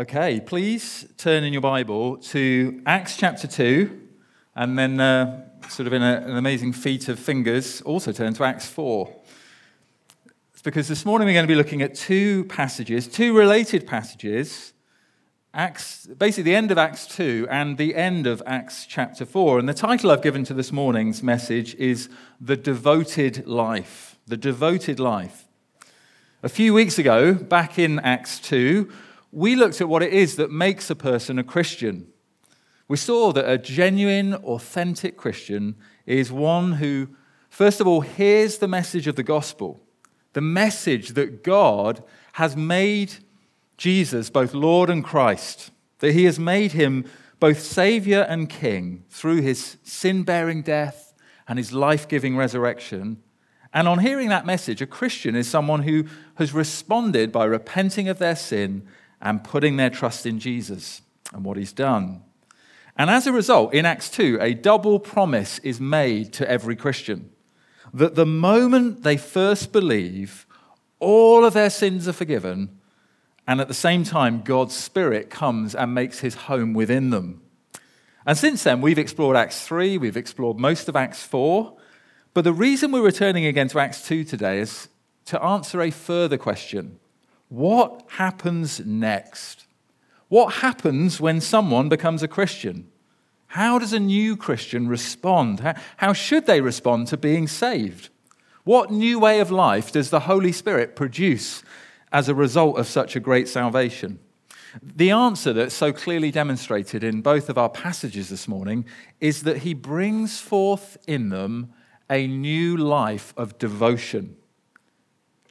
Okay, please turn in your Bible to Acts chapter 2, and then, uh, sort of in a, an amazing feat of fingers, also turn to Acts 4. It's because this morning we're going to be looking at two passages, two related passages. Acts, basically, the end of Acts 2 and the end of Acts chapter 4. And the title I've given to this morning's message is The Devoted Life. The Devoted Life. A few weeks ago, back in Acts 2, we looked at what it is that makes a person a Christian. We saw that a genuine, authentic Christian is one who, first of all, hears the message of the gospel, the message that God has made Jesus both Lord and Christ, that he has made him both Savior and King through his sin bearing death and his life giving resurrection. And on hearing that message, a Christian is someone who has responded by repenting of their sin and putting their trust in Jesus and what he's done. And as a result, in Acts 2, a double promise is made to every Christian that the moment they first believe, all of their sins are forgiven, and at the same time, God's Spirit comes and makes his home within them. And since then, we've explored Acts 3, we've explored most of Acts 4, but the reason we're returning again to Acts 2 today is to answer a further question what happens next? What happens when someone becomes a Christian? How does a new Christian respond? How, should they respond to being saved? What new way of life does the Holy Spirit produce as a result of such a great salvation? The answer that's so clearly demonstrated in both of our passages this morning is that he brings forth in them a new life of devotion.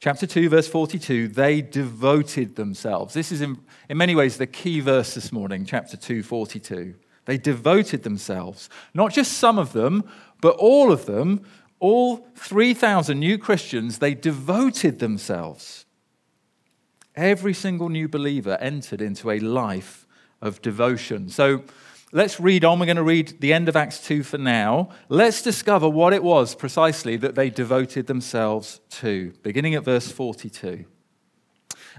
Chapter 2, verse 42, they devoted themselves. This is, in, in many ways, the key verse this morning, chapter 2, 42. They devoted themselves. Not just some of them, but all of them, all 3,000 new Christians, they devoted themselves. Every single new believer entered into a life of devotion. So, Let's read on. We're going to read the end of Acts 2 for now. Let's discover what it was precisely that they devoted themselves to, beginning at verse 42.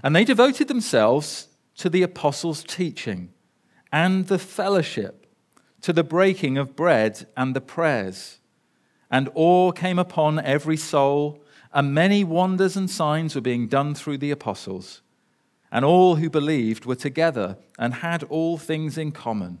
And they devoted themselves to the apostles' teaching and the fellowship, to the breaking of bread and the prayers. And awe came upon every soul, and many wonders and signs were being done through the apostles. And all who believed were together and had all things in common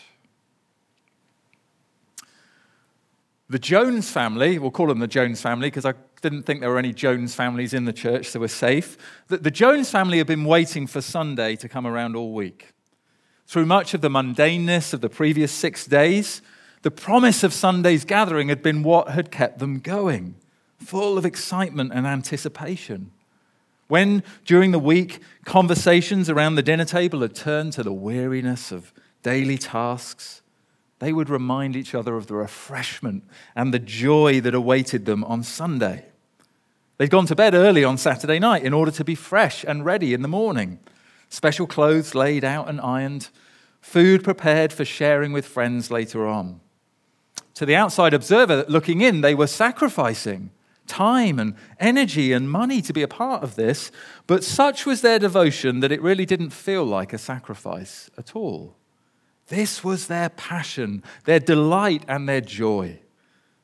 The Jones family, we'll call them the Jones family because I didn't think there were any Jones families in the church, so we're safe. The, the Jones family have been waiting for Sunday to come around all week. Through much of the mundaneness of the previous six days, the promise of Sunday's gathering had been what had kept them going, full of excitement and anticipation. When, during the week, conversations around the dinner table had turned to the weariness of daily tasks, they would remind each other of the refreshment and the joy that awaited them on Sunday. They'd gone to bed early on Saturday night in order to be fresh and ready in the morning. Special clothes laid out and ironed, food prepared for sharing with friends later on. To the outside observer looking in, they were sacrificing time and energy and money to be a part of this, but such was their devotion that it really didn't feel like a sacrifice at all. This was their passion, their delight, and their joy.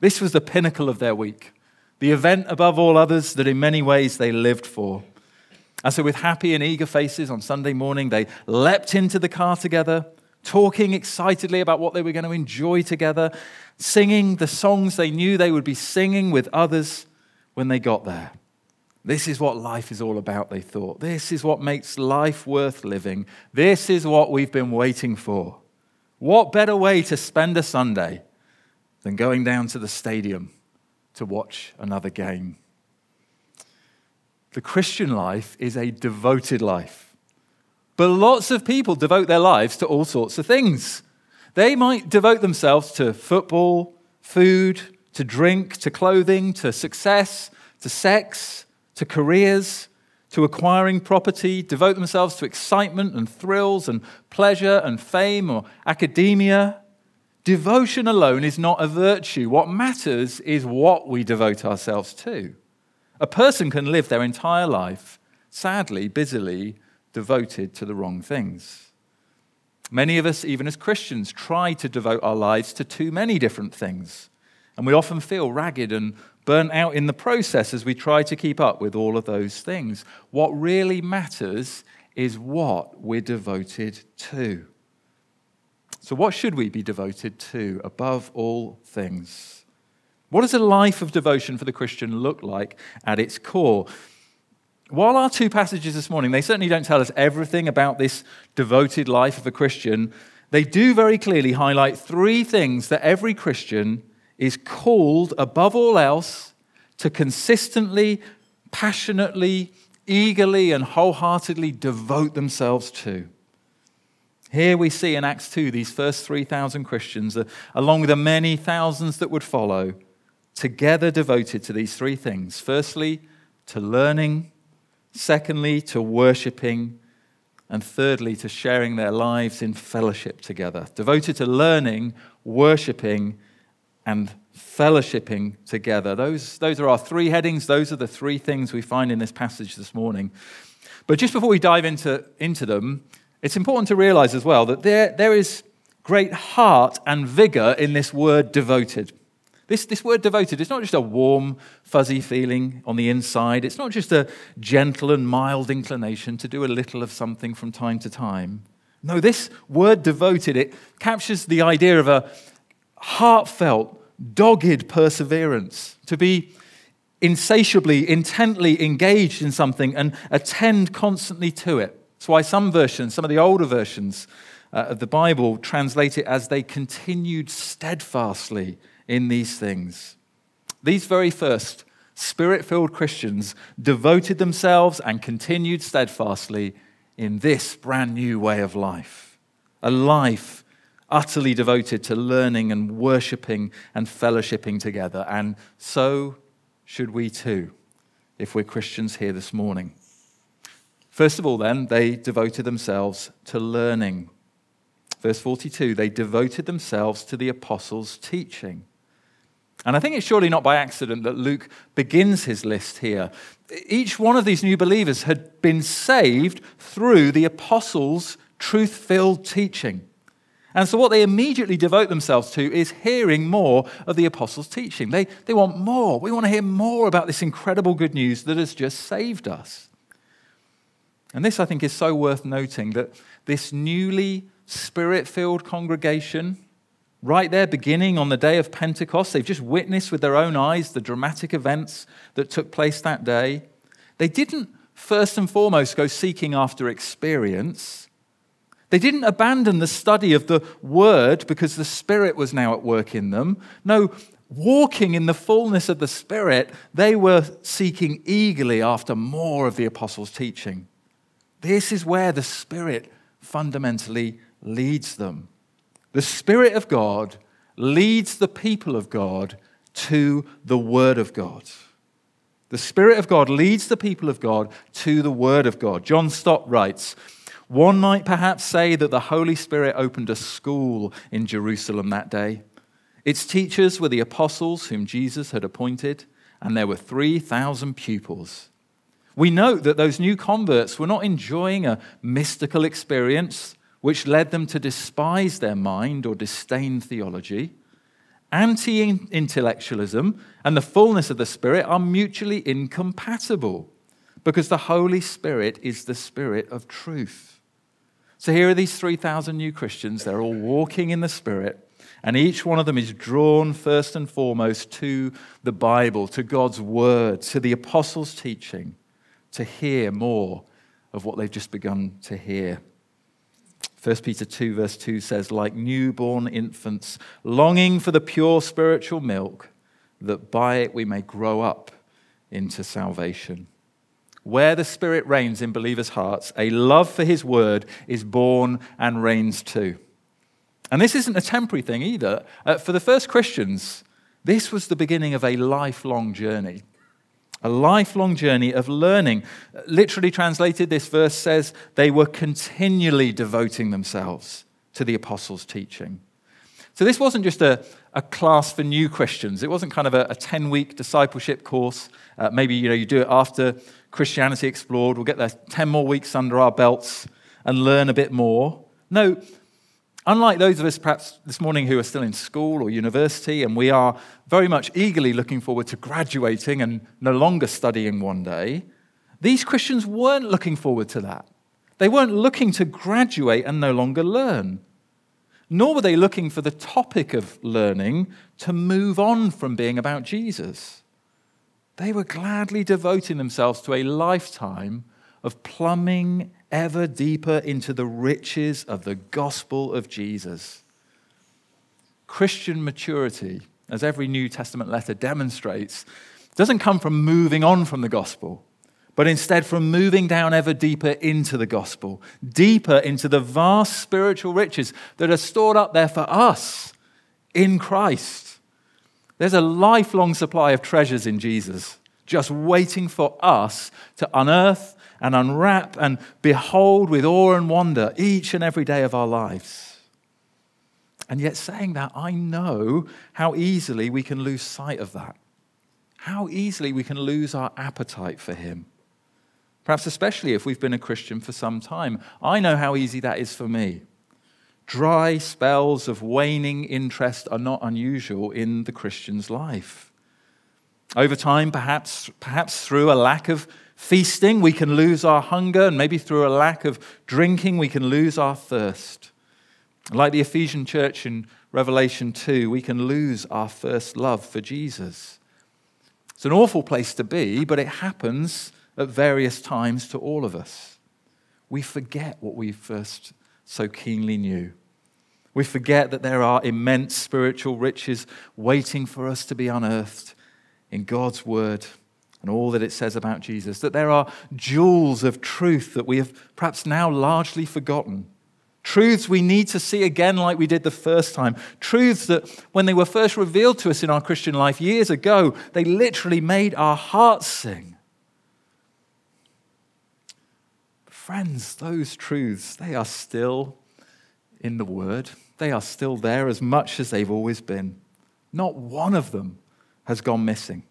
This was the pinnacle of their week, the event above all others that in many ways they lived for. And so, with happy and eager faces on Sunday morning, they leapt into the car together, talking excitedly about what they were going to enjoy together, singing the songs they knew they would be singing with others when they got there. This is what life is all about, they thought. This is what makes life worth living. This is what we've been waiting for. What better way to spend a Sunday than going down to the stadium to watch another game? The Christian life is a devoted life. But lots of people devote their lives to all sorts of things. They might devote themselves to football, food, to drink, to clothing, to success, to sex, to careers, to acquiring property, devote themselves to excitement and thrills and pleasure and fame or academia. Devotion alone is not a virtue. What matters is what we devote ourselves to. A person can live their entire life, sadly, busily devoted to the wrong things. Many of us, even as Christians, try to devote our lives to too many different things. And we often feel ragged and burnt out in the process as we try to keep up with all of those things. What really matters is what we're devoted to. So, what should we be devoted to above all things? What does a life of devotion for the Christian look like at its core? While our two passages this morning, they certainly don't tell us everything about this devoted life of a Christian, they do very clearly highlight three things that every Christian is called, above all else, to consistently, passionately, eagerly, and wholeheartedly devote themselves to. Here we see in Acts 2 these first 3,000 Christians, uh, along with the many thousands that would follow, together devoted to these three things. Firstly, to learning, secondly, to worshipping, and thirdly, to sharing their lives in fellowship together. Devoted to learning, worshipping, and fellowshipping together. Those, those are our three headings. Those are the three things we find in this passage this morning. But just before we dive into, into them, it's important to realize as well that there, there is great heart and vigor in this word devoted. This, this word devoted is not just a warm, fuzzy feeling on the inside. It's not just a gentle and mild inclination to do a little of something from time to time. No, this word devoted, it captures the idea of a heartfelt, dogged perseverance, to be insatiably, intently engaged in something and attend constantly to it. That's why some versions, some of the older versions uh, of the Bible, translate it as they continued steadfastly in these things. These very first spirit filled Christians devoted themselves and continued steadfastly in this brand new way of life. A life utterly devoted to learning and worshiping and fellowshipping together. And so should we too, if we're Christians here this morning. First of all, then, they devoted themselves to learning. Verse 42 they devoted themselves to the apostles' teaching. And I think it's surely not by accident that Luke begins his list here. Each one of these new believers had been saved through the apostles' truth filled teaching. And so, what they immediately devote themselves to is hearing more of the apostles' teaching. They, they want more. We want to hear more about this incredible good news that has just saved us. And this, I think, is so worth noting that this newly spirit filled congregation, right there, beginning on the day of Pentecost, they've just witnessed with their own eyes the dramatic events that took place that day. They didn't first and foremost go seeking after experience. They didn't abandon the study of the Word because the Spirit was now at work in them. No, walking in the fullness of the Spirit, they were seeking eagerly after more of the Apostles' teaching. This is where the Spirit fundamentally leads them. The Spirit of God leads the people of God to the Word of God. The Spirit of God leads the people of God to the Word of God. John Stott writes, one might perhaps say that the Holy Spirit opened a school in Jerusalem that day. Its teachers were the apostles whom Jesus had appointed, and there were 3,000 pupils. We note that those new converts were not enjoying a mystical experience which led them to despise their mind or disdain theology. Anti intellectualism and the fullness of the Spirit are mutually incompatible because the Holy Spirit is the Spirit of truth. So here are these 3,000 new Christians. They're all walking in the Spirit. And each one of them is drawn first and foremost to the Bible, to God's Word, to the apostles' teaching, to hear more of what they've just begun to hear. 1 Peter 2, verse 2 says, like newborn infants, longing for the pure spiritual milk, that by it we may grow up into salvation. Where the Spirit reigns in believers' hearts, a love for His word is born and reigns too. And this isn't a temporary thing either. Uh, for the first Christians, this was the beginning of a lifelong journey. A lifelong journey of learning. Literally translated, this verse says they were continually devoting themselves to the apostles' teaching. So this wasn't just a, a class for new Christians. It wasn't kind of a, a 10 week discipleship course. Uh, maybe you, know, you do it after Christianity Explored. We'll get there 10 more weeks under our belts and learn a bit more. No, unlike those of us perhaps this morning who are still in school or university, and we are very much eagerly looking forward to graduating and no longer studying one day, these Christians weren't looking forward to that. They weren't looking to graduate and no longer learn. Nor were they looking for the topic of learning to move on from being about Jesus. They were gladly devoting themselves to a lifetime of plumbing ever deeper into the riches of the gospel of Jesus. Christian maturity, as every New Testament letter demonstrates, doesn't come from moving on from the gospel, but instead from moving down ever deeper into the gospel, deeper into the vast spiritual riches that are stored up there for us in Christ. There's a lifelong supply of treasures in Jesus, just waiting for us to unearth and unwrap and behold with awe and wonder each and every day of our lives. And yet, saying that, I know how easily we can lose sight of that. How easily we can lose our appetite for Him. Perhaps especially if we've been a Christian for some time. I know how easy that is for me. Dry spells of waning interest are not unusual in the Christian's life. Over time, perhaps, perhaps through a lack of feasting, we can lose our hunger, and maybe through a lack of drinking, we can lose our thirst. Like the Ephesian church in Revelation 2, we can lose our first love for Jesus. It's an awful place to be, but it happens at various times to all of us. We forget what we first so keenly knew. We forget that there are immense spiritual riches waiting for us to be unearthed in God's Word and all that it says about Jesus, that there are jewels of truth that we have perhaps now largely forgotten. Truths we need to see again, like we did the first time. Truths that, when they were first revealed to us in our Christian life years ago, they literally made our hearts sing. Friends, those truths, they are still in the Word. They are still there as much as they've always been. Not one of them has gone missing.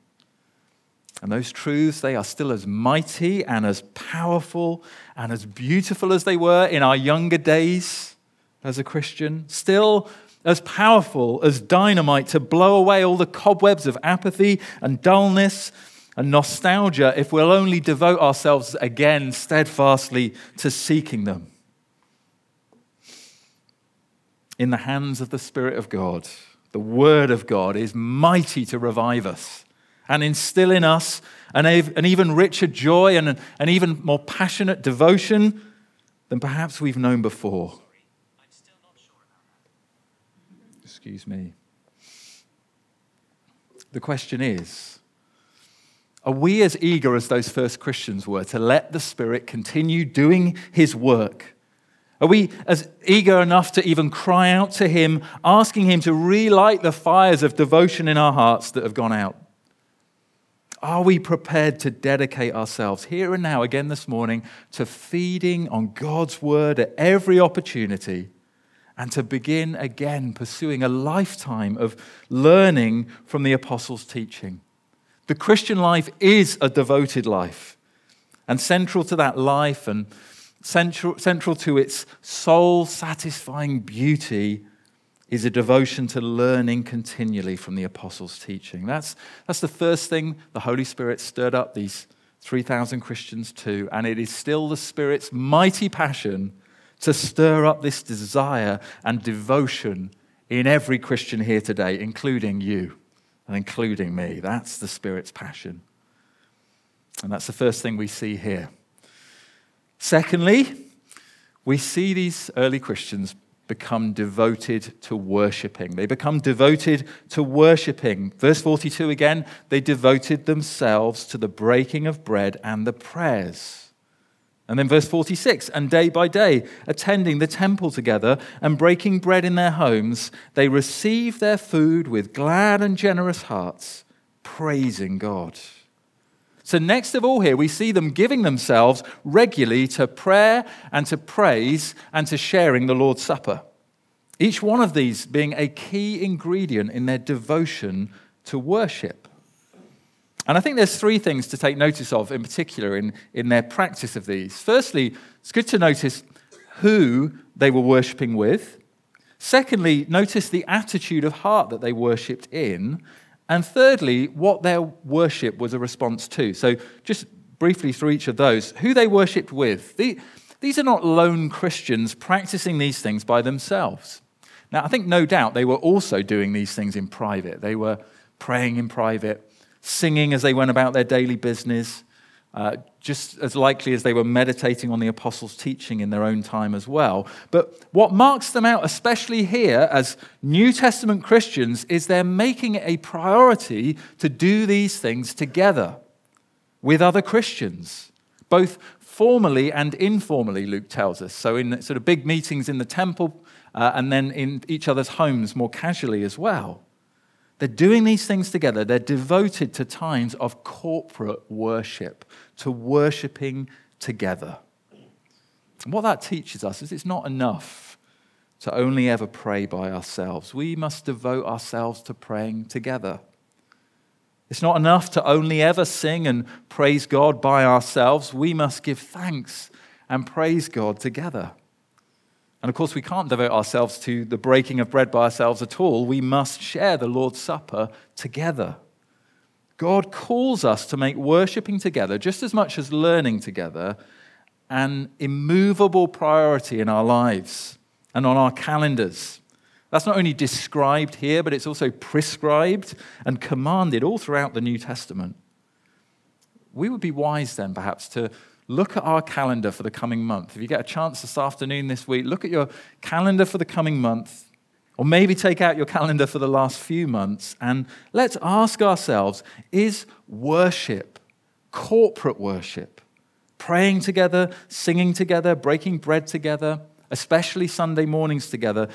And those truths, they are still as mighty and as powerful and as beautiful as they were in our younger days as a Christian. Still as powerful as dynamite to blow away all the cobwebs of apathy and dullness and nostalgia if we'll only devote ourselves again steadfastly to seeking them. In the hands of the Spirit of God, the Word of God is mighty to revive us and instill in us an, an even richer joy and an, an even more passionate devotion than perhaps we've known before. Excuse me. The question is Are we as eager as those first Christians were to let the Spirit continue doing His work? Are we as eager enough to even cry out to Him, asking Him to relight the fires of devotion in our hearts that have gone out? Are we prepared to dedicate ourselves here and now, again this morning, to feeding on God's word at every opportunity and to begin again pursuing a lifetime of learning from the apostles' teaching? The Christian life is a devoted life. And central to that life and central, central to its soul satisfying beauty is a devotion to learning continually from the apostles' teaching. That's, that's the first thing the Holy Spirit stirred up these 3,000 Christians to, and it is still the Spirit's mighty passion to stir up this desire and devotion in every Christian here today, including you and including me. That's the Spirit's passion. And that's the first thing we see here. Secondly, we see these early Christians become devoted to worshipping. They become devoted to worshipping. Verse 42 again, they devoted themselves to the breaking of bread and the prayers. And then verse 46 and day by day, attending the temple together and breaking bread in their homes, they received their food with glad and generous hearts, praising God. So, next of all, here we see them giving themselves regularly to prayer and to praise and to sharing the Lord's Supper. Each one of these being a key ingredient in their devotion to worship. And I think there's three things to take notice of in particular in, in their practice of these. Firstly, it's good to notice who they were worshipping with. Secondly, notice the attitude of heart that they worshipped in. And thirdly, what their worship was a response to. So, just briefly through each of those, who they worshipped with. These are not lone Christians practicing these things by themselves. Now, I think no doubt they were also doing these things in private. They were praying in private, singing as they went about their daily business, uh, just as likely as they were meditating on the apostles' teaching in their own time as well. But what marks them out, especially here as New Testament Christians, is they're making it a priority to do these things together with other Christians, both formally and informally, Luke tells us. So, in sort of big meetings in the temple, uh, and then in each other's homes more casually as well. They're doing these things together. They're devoted to times of corporate worship, to worshiping together. And what that teaches us is it's not enough to only ever pray by ourselves. We must devote ourselves to praying together. It's not enough to only ever sing and praise God by ourselves. We must give thanks and praise God together. And of course, we can't devote ourselves to the breaking of bread by ourselves at all. We must share the Lord's Supper together. God calls us to make worshipping together, just as much as learning together, an immovable priority in our lives and on our calendars. That's not only described here, but it's also prescribed and commanded all throughout the New Testament. We would be wise then, perhaps, to look at our calendar for the coming month. If you get a chance this afternoon, this week, look at your calendar for the coming month, or maybe take out your calendar for the last few months, and let's ask ourselves is worship, corporate worship, praying together, singing together, breaking bread together, especially Sunday mornings together,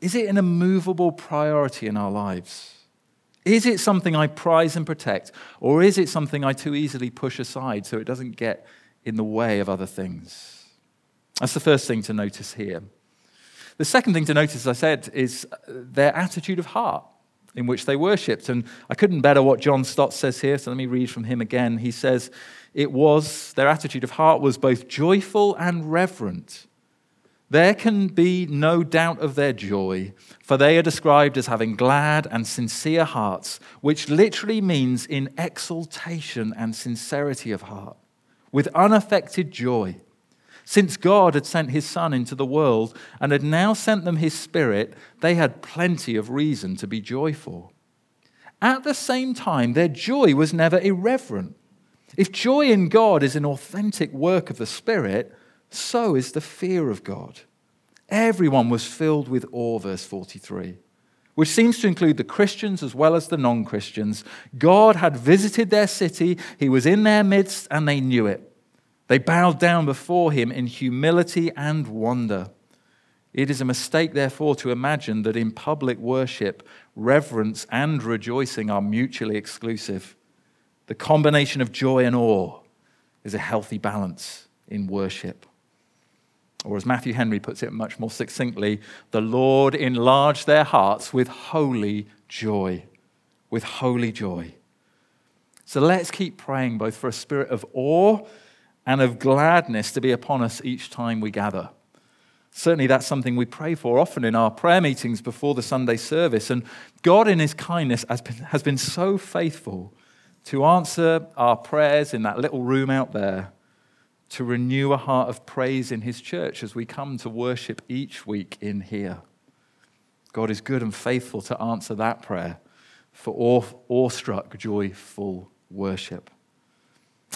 is it an immovable priority in our lives? Is it something I prize and protect, or is it something I too easily push aside so it doesn't get in the way of other things. That's the first thing to notice here. The second thing to notice, as I said, is their attitude of heart in which they worshipped. And I couldn't better what John Stott says here, so let me read from him again. He says, It was, their attitude of heart was both joyful and reverent. There can be no doubt of their joy, for they are described as having glad and sincere hearts, which literally means in exultation and sincerity of heart with unaffected joy, since God had sent his Son into the world and had now sent them his Spirit, they had plenty of reason to be joyful. At the same time, their joy was never irreverent. If joy in God is an authentic work of the Spirit, so is the fear of God. Everyone was filled with awe, verse 43 which seems to include the Christians as well as the non Christians. God had visited their city, He was in their midst, and they knew it. They bowed down before Him in humility and wonder. It is a mistake, therefore, to imagine that in public worship, reverence and rejoicing are mutually exclusive. The combination of joy and awe is a healthy balance in worship. Or as Matthew Henry puts it much more succinctly, the Lord enlarged their hearts with holy joy. With holy joy. So let's keep praying both for a spirit of awe and of gladness to be upon us each time we gather. Certainly, that's something we pray for often in our prayer meetings before the Sunday service. And God, in His kindness, has been, has been so faithful to answer our prayers in that little room out there to renew a heart of praise in his church as we come to worship each week in here. God is good and faithful to answer that prayer for awe, awestruck, joyful worship.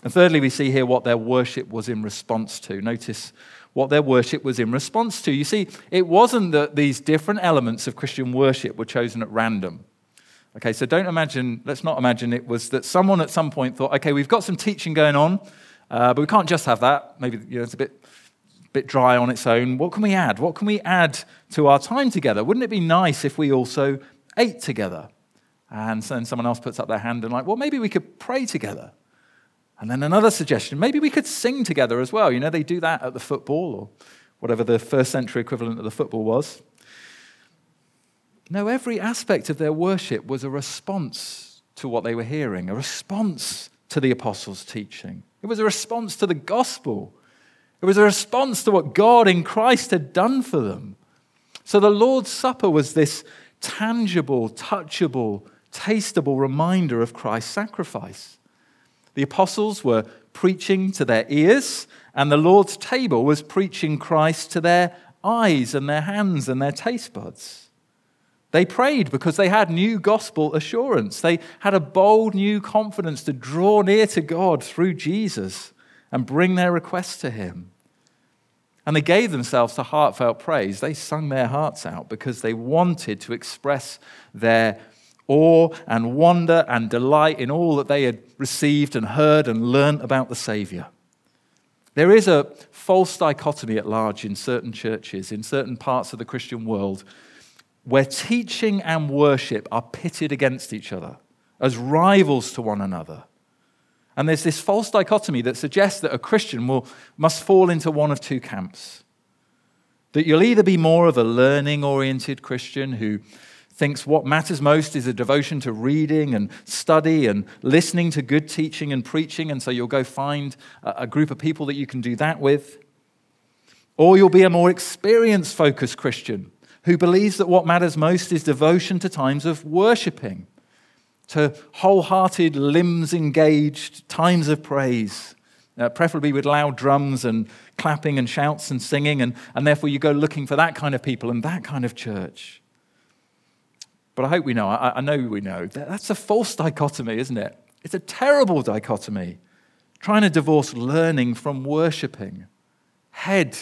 And thirdly, we see here what their worship was in response to. Notice what their worship was in response to. You see, it wasn't that these different elements of Christian worship were chosen at random. Okay, so don't imagine, let's not imagine it was that someone at some point thought, okay, we've got some teaching going on. Uh, but we can't just have that. Maybe you know, it's a bit, bit dry on its own. What can we add? What can we add to our time together? Wouldn't it be nice if we also ate together? And then someone else puts up their hand and, like, well, maybe we could pray together. And then another suggestion maybe we could sing together as well. You know, they do that at the football or whatever the first century equivalent of the football was. No, every aspect of their worship was a response to what they were hearing, a response to the apostles' teaching. It was a response to the gospel. It was a response to what God in Christ had done for them. So the Lord's Supper was this tangible, touchable, tastable reminder of Christ's sacrifice. The apostles were preaching to their ears, and the Lord's table was preaching Christ to their eyes and their hands and their taste buds. They prayed because they had new gospel assurance. They had a bold new confidence to draw near to God through Jesus and bring their requests to Him. And they gave themselves to heartfelt praise. They sung their hearts out because they wanted to express their awe and wonder and delight in all that they had received and heard and learnt about the Savior. There is a false dichotomy at large in certain churches, in certain parts of the Christian world, where teaching and worship are pitted against each other as rivals to one another. And there's this false dichotomy that suggests that a Christian will, must fall into one of two camps. That you'll either be more of a learning oriented Christian who thinks what matters most is a devotion to reading and study and listening to good teaching and preaching, and so you'll go find a group of people that you can do that with. Or you'll be a more experience focused Christian who believes that what matters most is devotion to times of worshipping, to wholehearted, limbs engaged times of praise. Uh, preferably with loud drums and clapping and shouts and singing, and, and therefore you go looking for that kind of people and that kind of church. But I hope we know, I, I know we know, that that's a false dichotomy, isn't it? It's a terrible dichotomy. Trying to divorce learning from worshipping, head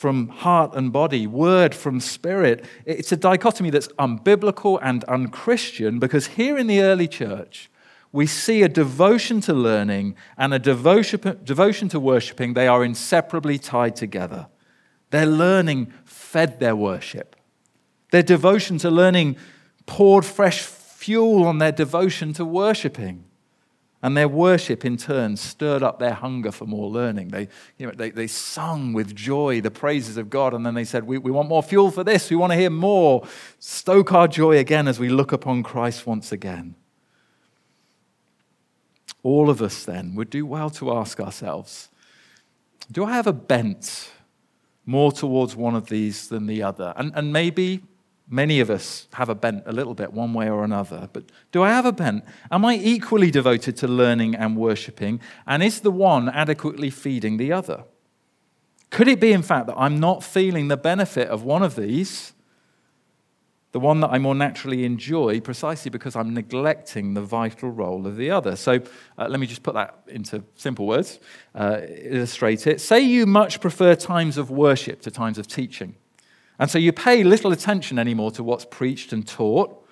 from heart and body, word from spirit. It's a dichotomy that's unbiblical and unchristian because here in the early church, we see a devotion to learning and a devotion, to worshiping. They are inseparably tied together. Their learning fed their worship. Their devotion to learning poured fresh fuel on their devotion to worshiping. And their worship, in turn, stirred up their hunger for more learning. They, you know, they, they sung with joy the praises of God, and then they said, we, we want more fuel for this. We want to hear more. Stoke our joy again as we look upon Christ once again. All of us, then, would do well to ask ourselves do I have a bent more towards one of these than the other? And, and maybe Many of us have a bent a little bit, one way or another. But do I have a bent? Am I equally devoted to learning and worshipping? And is the one adequately feeding the other? Could it be, in fact, that I'm not feeling the benefit of one of these, the one that I more naturally enjoy, precisely because I'm neglecting the vital role of the other? So uh, let me just put that into simple words, uh, illustrate it. Say you much prefer times of worship to times of teaching. And so you pay little attention anymore to what's preached and taught.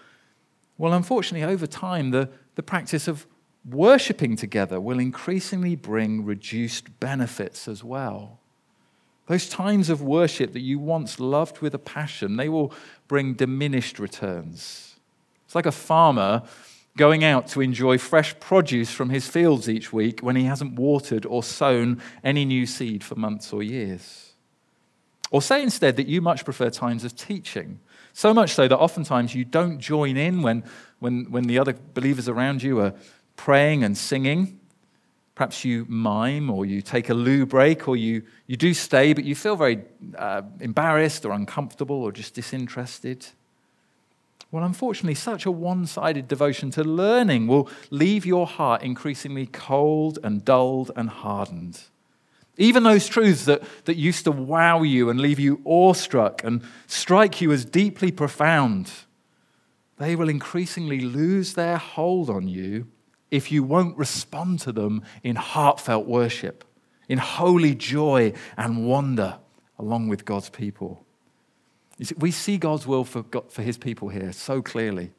Well, unfortunately, over time, the, the practice of worshipping together will increasingly bring reduced benefits as well. Those times of worship that you once loved with a passion, they will bring diminished returns. It's like a farmer going out to enjoy fresh produce from his fields each week when he hasn't watered or sown any new seed for months or years. Or say instead that you much prefer times of teaching, so much so that oftentimes you don't join in when, when, when the other believers around you are praying and singing. Perhaps you mime or you take a loo break or you, you do stay, but you feel very uh, embarrassed or uncomfortable or just disinterested. Well, unfortunately, such a one sided devotion to learning will leave your heart increasingly cold and dulled and hardened. Even those truths that, that used to wow you and leave you awestruck and strike you as deeply profound, they will increasingly lose their hold on you if you won't respond to them in heartfelt worship, in holy joy and wonder along with God's people. See, we see God's will for, God, for his people here so clearly.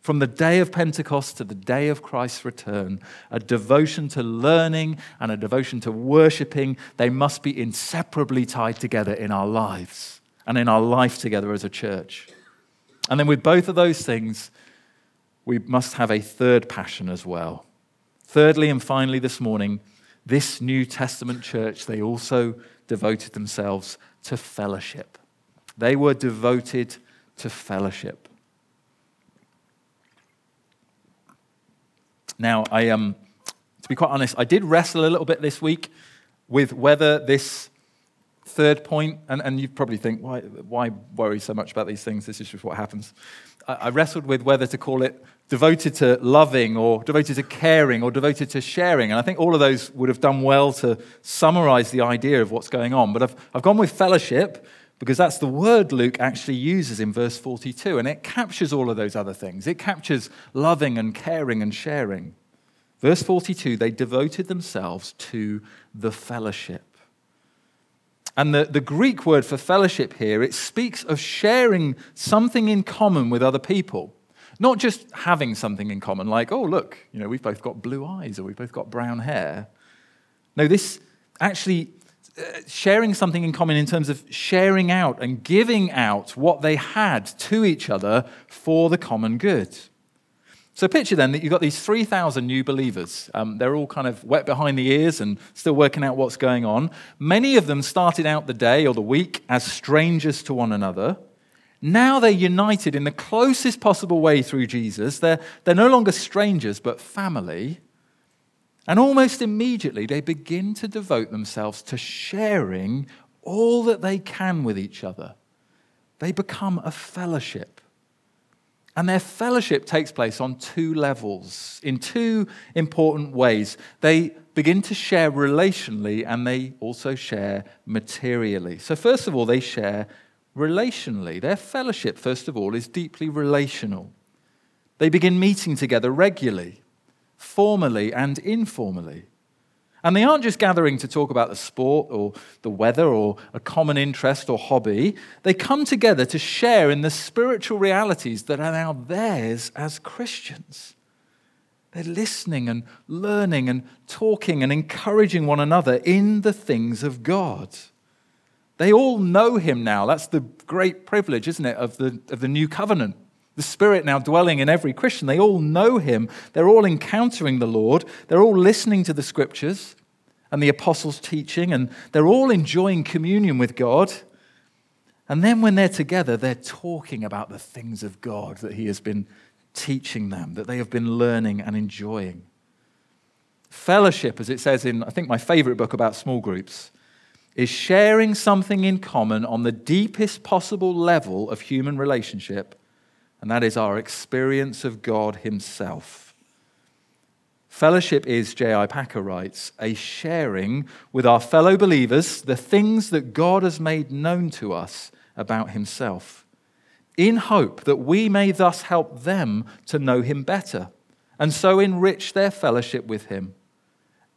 From the day of Pentecost to the day of Christ's return, a devotion to learning and a devotion to worshiping, they must be inseparably tied together in our lives and in our life together as a church. And then, with both of those things, we must have a third passion as well. Thirdly, and finally, this morning, this New Testament church, they also devoted themselves to fellowship. They were devoted to fellowship. Now, I um, to be quite honest, I did wrestle a little bit this week with whether this third point, and, and you probably think, why, why worry so much about these things? This is just what happens. I, I wrestled with whether to call it devoted to loving or devoted to caring or devoted to sharing. And I think all of those would have done well to summarize the idea of what's going on. But I've, I've gone with fellowship because that's the word Luke actually uses in verse 42, and it captures all of those other things. It captures loving and caring and sharing. Verse 42 they devoted themselves to the fellowship. And the, the Greek word for fellowship here, it speaks of sharing something in common with other people. Not just having something in common, like, oh, look, you know, we've both got blue eyes or we've both got brown hair. No, this actually sharing something in common in terms of sharing out and giving out what they had to each other for the common good. So picture then that you've got these 3,000 new believers. Um, they're all kind of wet behind the ears and still working out what's going on. Many of them started out the day or the week as strangers to one another. Now they're united in the closest possible way through Jesus. They're, they're no longer strangers, but family. And almost immediately, they begin to devote themselves to sharing all that they can with each other. They become a fellowship. And their fellowship takes place on two levels, in two important ways. They begin to share relationally and they also share materially. So, first of all, they share relationally. Their fellowship, first of all, is deeply relational. They begin meeting together regularly formally and informally. And they aren't just gathering to talk about the sport or the weather or a common interest or hobby. They come together to share in the spiritual realities that are now theirs as Christians. They're listening and learning and talking and encouraging one another in the things of God. They all know Him now. That's the great privilege, isn't it, of the, of the new covenant the Spirit now dwelling in every Christian. They all know Him. They're all encountering the Lord. They're all listening to the Scriptures and the apostles' teaching, and they're all enjoying communion with God. And then when they're together, they're talking about the things of God that He has been teaching them, that they have been learning and enjoying. Fellowship, as it says in, I think, my favorite book about small groups, is sharing something in common on the deepest possible level of human relationship and that is our experience of God Himself. Fellowship is, J.I. Packer writes, a sharing with our fellow believers the things that God has made known to us about Himself, in hope that we may thus help them to know Him better, and so enrich their fellowship with Him.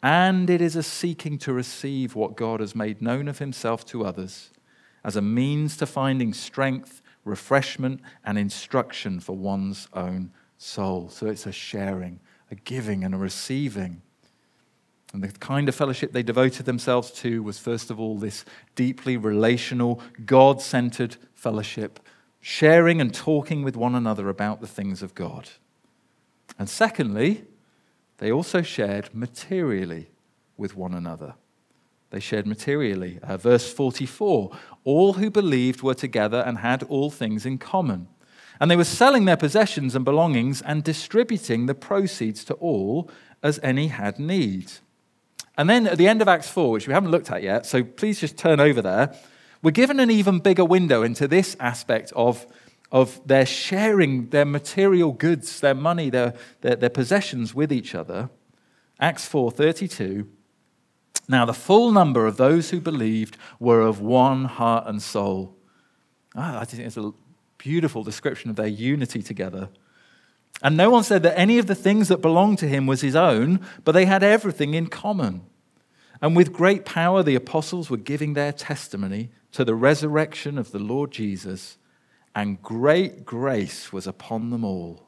And it is a seeking to receive what God has made known of Himself to others as a means to finding strength refreshment and instruction for one's own soul. So it's a sharing, a giving, and a receiving. And the kind of fellowship they devoted themselves to was, first of all, this deeply relational, God centered fellowship, sharing and talking with one another about the things of God. And secondly, they also shared materially with one another. They shared materially. Uh, verse 44 All who believed were together and had all things in common. And they were selling their possessions and belongings and distributing the proceeds to all as any had need. And then at the end of Acts 4, which we haven't looked at yet, so please just turn over there, we're given an even bigger window into this aspect of, of their sharing their material goods, their money, their, their, their possessions with each other. Acts 4:32 now, the full number of those who believed were of one heart and soul. Ah, I think it's a beautiful description of their unity together. And no one said that any of the things that belonged to him was his own, but they had everything in common. And with great power, the apostles were giving their testimony to the resurrection of the Lord Jesus, and great grace was upon them all.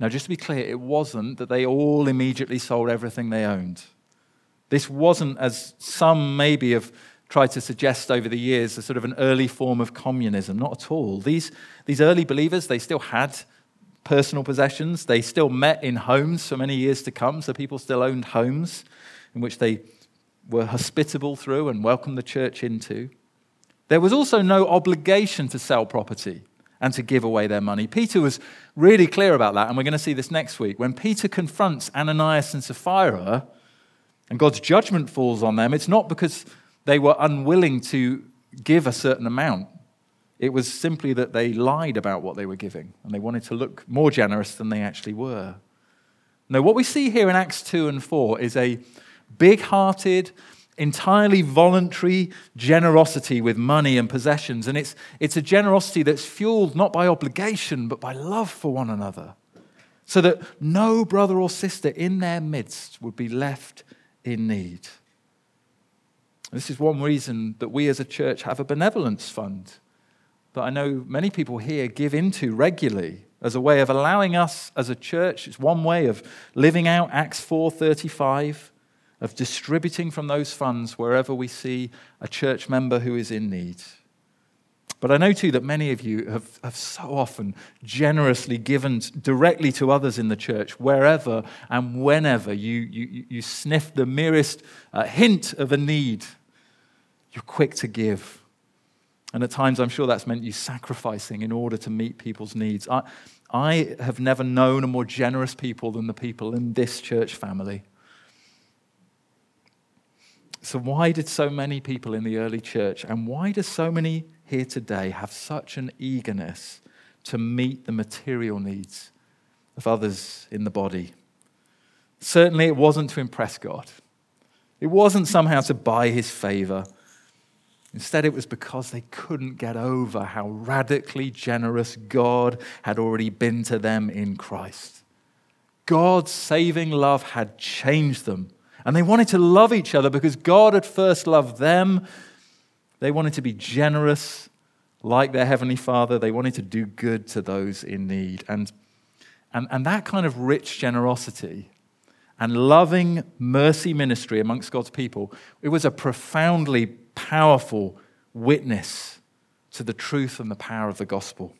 Now, just to be clear, it wasn't that they all immediately sold everything they owned. This wasn't, as some maybe have tried to suggest over the years, a sort of an early form of communism. Not at all. These, these early believers, they still had personal possessions. They still met in homes for many years to come, so people still owned homes in which they were hospitable through and welcomed the church into. There was also no obligation to sell property and to give away their money. Peter was really clear about that, and we're going to see this next week. When Peter confronts Ananias and Sapphira, and God's judgment falls on them, it's not because they were unwilling to give a certain amount. It was simply that they lied about what they were giving, and they wanted to look more generous than they actually were. Now, what we see here in Acts 2 and 4 is a big hearted, entirely voluntary generosity with money and possessions. And it's, it's a generosity that's fueled not by obligation, but by love for one another. So that no brother or sister in their midst would be left in need. This is one reason that we as a church have a benevolence fund that I know many people here give into regularly as a way of allowing us as a church. It's one way of living out Acts 4:35 of distributing from those funds wherever we see a church member who is in need. But I know too that many of you have, have so often generously given directly to others in the church, wherever and whenever you, you, you sniff the merest uh, hint of a need, you're quick to give. And at times, I'm sure that's meant you sacrificing in order to meet people's needs. I, I have never known a more generous people than the people in this church family. So, why did so many people in the early church, and why do so many here today have such an eagerness to meet the material needs of others in the body? Certainly, it wasn't to impress God, it wasn't somehow to buy his favor. Instead, it was because they couldn't get over how radically generous God had already been to them in Christ. God's saving love had changed them and they wanted to love each other because God had first loved them. They wanted to be generous like their Heavenly Father. They wanted to do good to those in need. And, and, and that kind of rich generosity and loving mercy ministry amongst God's people, it was a profoundly powerful witness to the truth and the power of the gospel.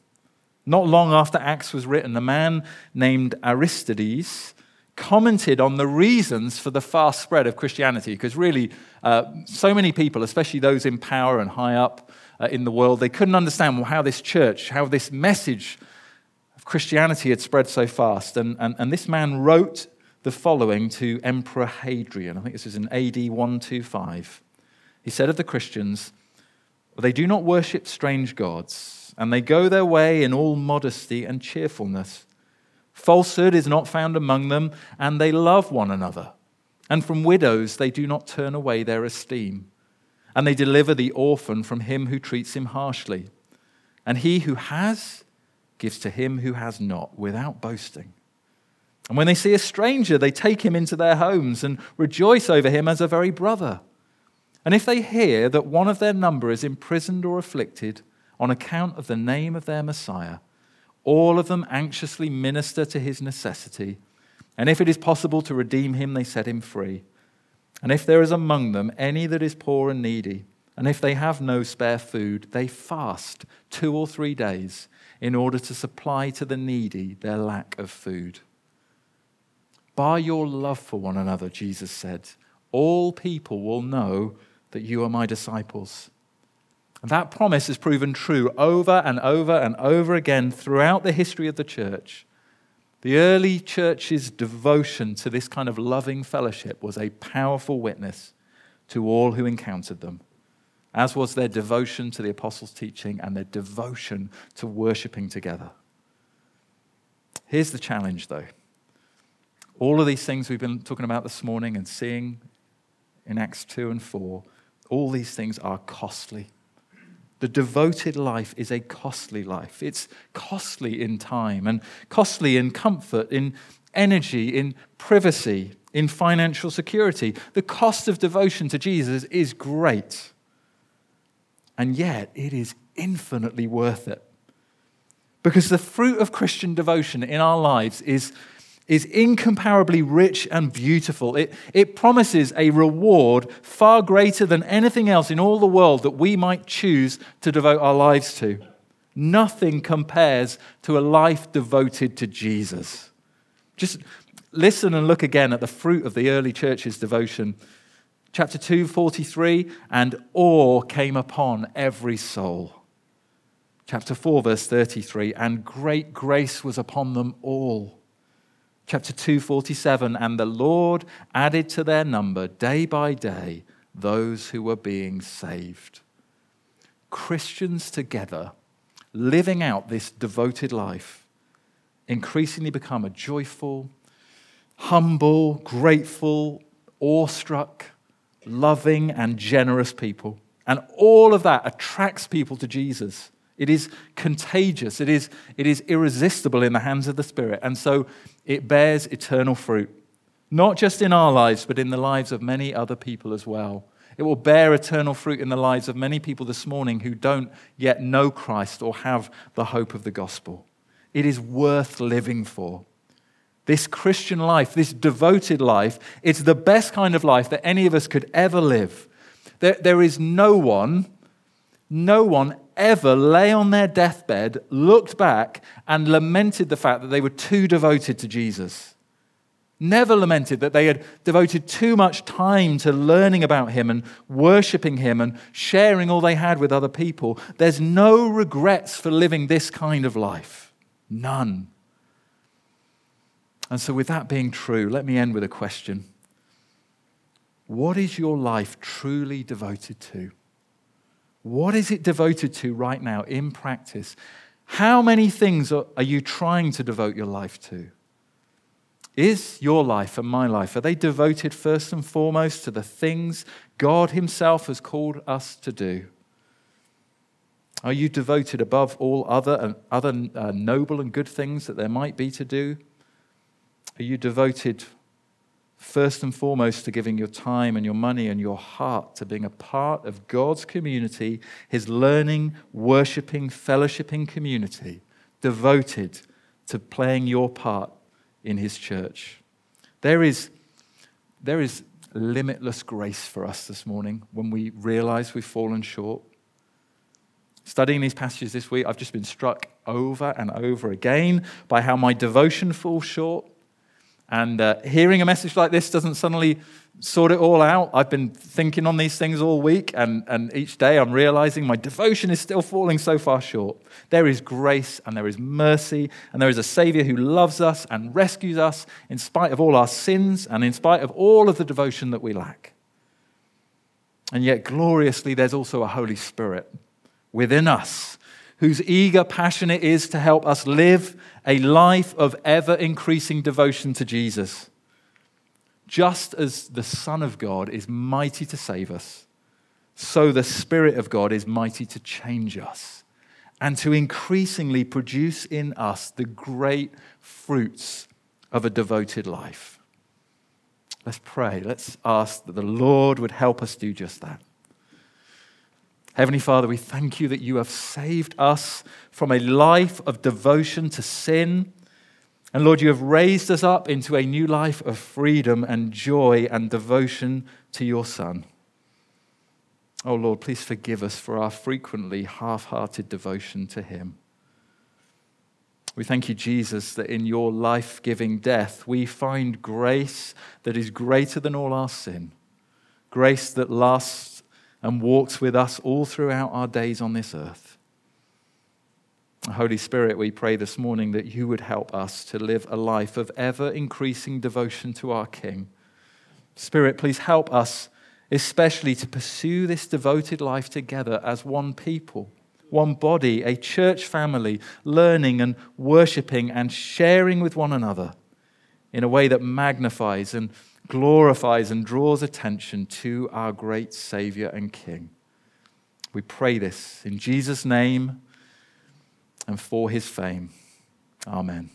Not long after Acts was written, a man named Aristides commented on the reasons for the fast spread of Christianity, because really, uh, so many people, especially those in power and high up uh, in the world, they couldn't understand how this church, how this message of Christianity had spread so fast. And, and, and this man wrote the following to Emperor Hadrian. I think this is in AD 125. He said of the Christians, They do not worship strange gods, and they go their way in all modesty and cheerfulness. Falsehood is not found among them, and they love one another. And from widows they do not turn away their esteem. And they deliver the orphan from him who treats him harshly. And he who has gives to him who has not, without boasting. And when they see a stranger, they take him into their homes and rejoice over him as a very brother. And if they hear that one of their number is imprisoned or afflicted on account of the name of their Messiah, all of them anxiously minister to his necessity. And if it is possible to redeem him, they set him free. And if there is among them any that is poor and needy, and if they have no spare food, they fast two or three days in order to supply to the needy their lack of food. By your love for one another, Jesus said, all people will know that you are my disciples that promise has proven true over and over and over again throughout the history of the church. The early church's devotion to this kind of loving fellowship was a powerful witness to all who encountered them, as was their devotion to the apostles' teaching and their devotion to worshipping together. Here's the challenge, though. All of these things we've been talking about this morning and seeing in Acts 2 and 4, all these things are costly. The devoted life is a costly life. It's costly in time and costly in comfort, in energy, in privacy, in financial security. The cost of devotion to Jesus is great. And yet, it is infinitely worth it. Because the fruit of Christian devotion in our lives is is incomparably rich and beautiful. It, it promises a reward far greater than anything else in all the world that we might choose to devote our lives to. Nothing compares to a life devoted to Jesus. Just listen and look again at the fruit of the early church's devotion. Chapter 2, 43, and awe came upon every soul. Chapter 4, verse 33, and great grace was upon them all chapter 247 and the lord added to their number day by day those who were being saved. Christians together living out this devoted life increasingly become a joyful humble grateful awestruck loving and generous people. And all of that attracts people to jesus it is contagious. It is, it is irresistible in the hands of the Spirit. And so it bears eternal fruit, not just in our lives, but in the lives of many other people as well. It will bear eternal fruit in the lives of many people this morning who don't yet know Christ or have the hope of the gospel. It is worth living for. This Christian life, this devoted life, it's the best kind of life that any of us could ever live. There, there is no one, no one ever lay on their deathbed, looked back, and lamented the fact that they were too devoted to Jesus. Never lamented that they had devoted too much time to learning about him and worshiping him and sharing all they had with other people. There's no regrets for living this kind of life. None. And so, with that being true, let me end with a question What is your life truly devoted to? What is it devoted to right now in practice? How many things are, you trying to devote your life to? Is your life and my life, are they devoted first and foremost to the things God Himself has called us to do? Are you devoted above all other and other uh, noble and good things that there might be to do? Are you devoted first and foremost to giving your time and your money and your heart to being a part of God's community, his learning, worshiping, fellowshipping community, devoted to playing your part in his church. There is, there is limitless grace for us this morning when we realize we've fallen short. Studying these passages this week, I've just been struck over and over again by how my devotion falls short and uh, hearing a message like this doesn't suddenly sort it all out. I've been thinking on these things all week, and, and each day I'm realizing my devotion is still falling so far short. There is grace and there is mercy, and there is a Savior who loves us and rescues us in spite of all our sins and in spite of all of the devotion that we lack. And yet, gloriously, there's also a Holy Spirit within us whose eager passion it is to help us live a life of ever increasing devotion to Jesus. Just as the Son of God is mighty to save us, so the Spirit of God is mighty to change us and to increasingly produce in us the great fruits of a devoted life. Let's pray. Let's ask that the Lord would help us do just that. Heavenly Father, we thank you that you have saved us from a life of devotion to sin. And Lord, you have raised us up into a new life of freedom and joy and devotion to your Son. Oh Lord, please forgive us for our frequently half hearted devotion to him. We thank you, Jesus, that in your life giving death we find grace that is greater than all our sin, grace that lasts and walks with us all throughout our days on this earth. Holy Spirit, we pray this morning that you would help us to live a life of ever increasing devotion to our King. Spirit, please help us, especially to pursue this devoted life together as one people, one body, a church family, learning and worshipping and sharing with one another in a way that magnifies and glorifies and draws attention to our great Savior and King. We pray this in Jesus' name and for his fame. Amen.